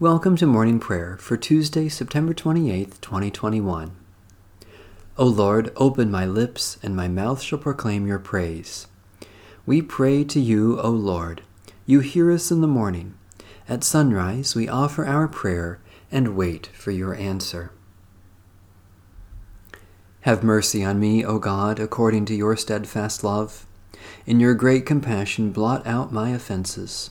Welcome to morning prayer for Tuesday, September 28th, 2021. O Lord, open my lips, and my mouth shall proclaim your praise. We pray to you, O Lord. You hear us in the morning. At sunrise, we offer our prayer and wait for your answer. Have mercy on me, O God, according to your steadfast love. In your great compassion, blot out my offenses.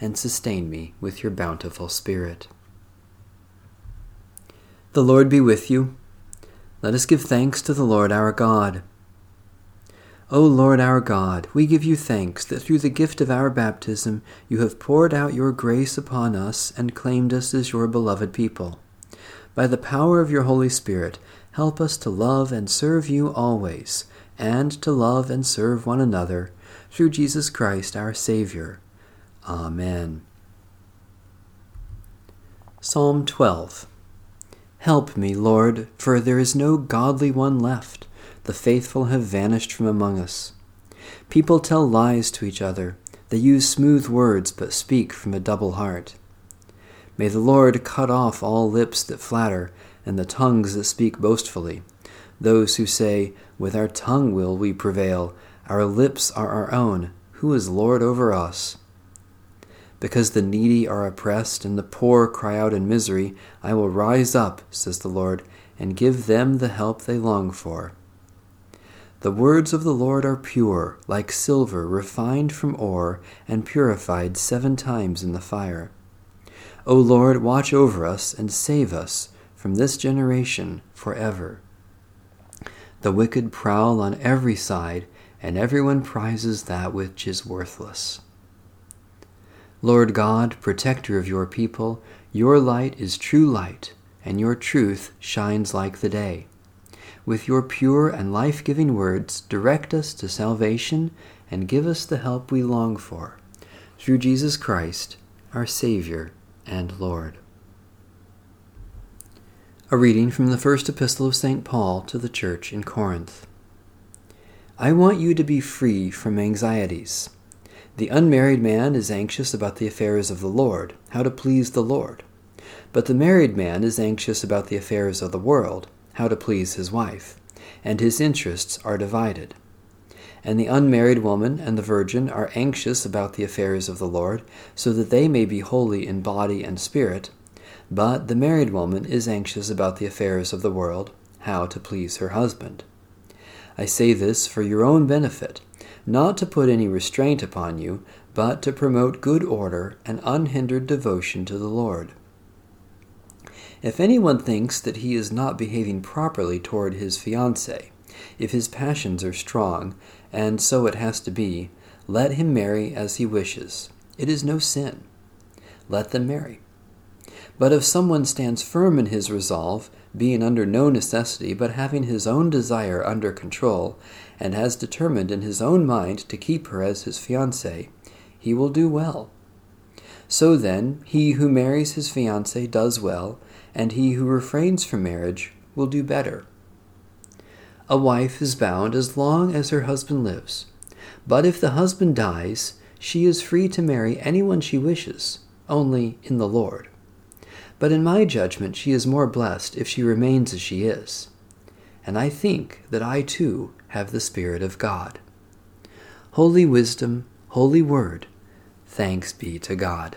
and sustain me with your bountiful Spirit. The Lord be with you. Let us give thanks to the Lord our God. O Lord our God, we give you thanks that through the gift of our baptism you have poured out your grace upon us and claimed us as your beloved people. By the power of your Holy Spirit, help us to love and serve you always, and to love and serve one another, through Jesus Christ our Savior Amen. Psalm 12 Help me, Lord, for there is no godly one left. The faithful have vanished from among us. People tell lies to each other. They use smooth words, but speak from a double heart. May the Lord cut off all lips that flatter, and the tongues that speak boastfully. Those who say, With our tongue will we prevail, our lips are our own, who is Lord over us? Because the needy are oppressed and the poor cry out in misery, I will rise up, says the Lord, and give them the help they long for. The words of the Lord are pure, like silver refined from ore and purified seven times in the fire. O Lord, watch over us and save us from this generation forever. The wicked prowl on every side, and everyone prizes that which is worthless. Lord God, protector of your people, your light is true light, and your truth shines like the day. With your pure and life giving words, direct us to salvation and give us the help we long for. Through Jesus Christ, our Savior and Lord. A reading from the first epistle of St. Paul to the church in Corinth. I want you to be free from anxieties. The unmarried man is anxious about the affairs of the Lord, how to please the Lord. But the married man is anxious about the affairs of the world, how to please his wife, and his interests are divided. And the unmarried woman and the virgin are anxious about the affairs of the Lord, so that they may be holy in body and spirit. But the married woman is anxious about the affairs of the world, how to please her husband. I say this for your own benefit not to put any restraint upon you, but to promote good order and unhindered devotion to the Lord. If anyone thinks that he is not behaving properly toward his fiancée, if his passions are strong, and so it has to be, let him marry as he wishes. It is no sin. Let them marry. But if someone stands firm in his resolve, being under no necessity, but having his own desire under control, and has determined in his own mind to keep her as his fiancée, he will do well. So then, he who marries his fiancée does well, and he who refrains from marriage will do better. A wife is bound as long as her husband lives, but if the husband dies, she is free to marry anyone she wishes, only in the Lord. But in my judgment, she is more blessed if she remains as she is. And I think that I too have the Spirit of God. Holy Wisdom, Holy Word, thanks be to God.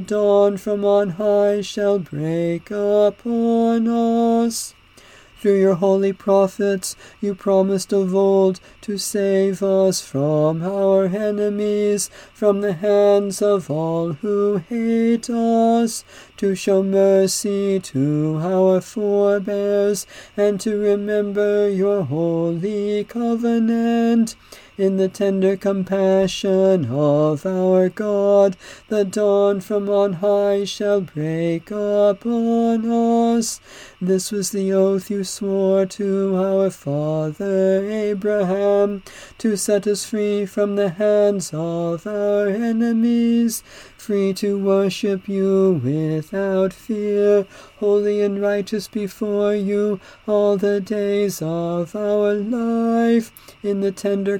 dawn from on high shall break upon us. Through your holy prophets, you promised of old to save us from our enemies, from the hands of all who hate us, to show mercy to our forebears, and to remember your holy covenant in the tender compassion of our God, the dawn from on high shall break upon us. This was the oath you swore to our father Abraham, to set us free from the hands of our enemies, free to worship you without fear, holy and righteous before you all the days of our life. In the tender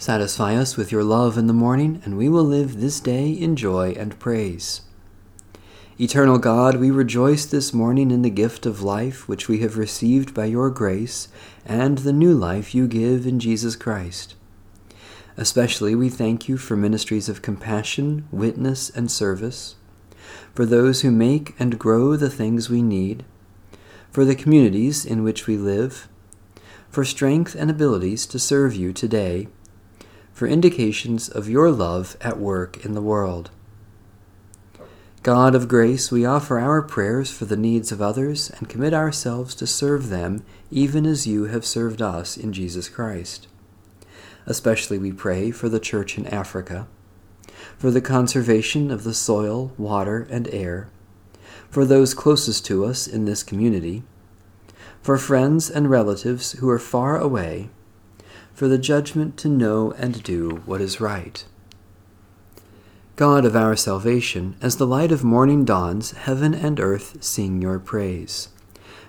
Satisfy us with your love in the morning, and we will live this day in joy and praise. Eternal God, we rejoice this morning in the gift of life which we have received by your grace and the new life you give in Jesus Christ. Especially we thank you for ministries of compassion, witness, and service, for those who make and grow the things we need, for the communities in which we live, for strength and abilities to serve you today for indications of your love at work in the world. God of grace, we offer our prayers for the needs of others and commit ourselves to serve them even as you have served us in Jesus Christ. Especially we pray for the Church in Africa, for the conservation of the soil, water, and air, for those closest to us in this community, for friends and relatives who are far away for the judgment to know and do what is right. God of our salvation, as the light of morning dawns, heaven and earth sing your praise.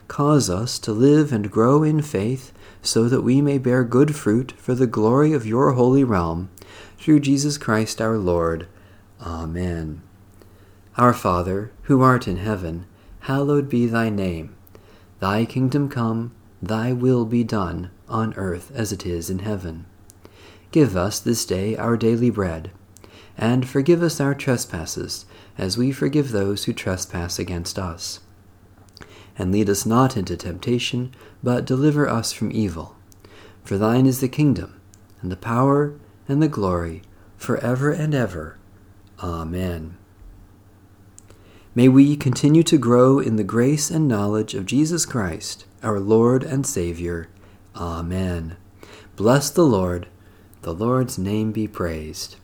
Cause us to live and grow in faith, so that we may bear good fruit for the glory of your holy realm, through Jesus Christ our Lord. Amen. Our Father, who art in heaven, hallowed be thy name. Thy kingdom come, thy will be done on earth as it is in heaven. Give us this day our daily bread, and forgive us our trespasses, as we forgive those who trespass against us. And lead us not into temptation, but deliver us from evil. For thine is the kingdom, and the power, and the glory, for ever and ever. Amen. May we continue to grow in the grace and knowledge of Jesus Christ, our Lord and Savior Amen. Bless the Lord. The Lord's name be praised.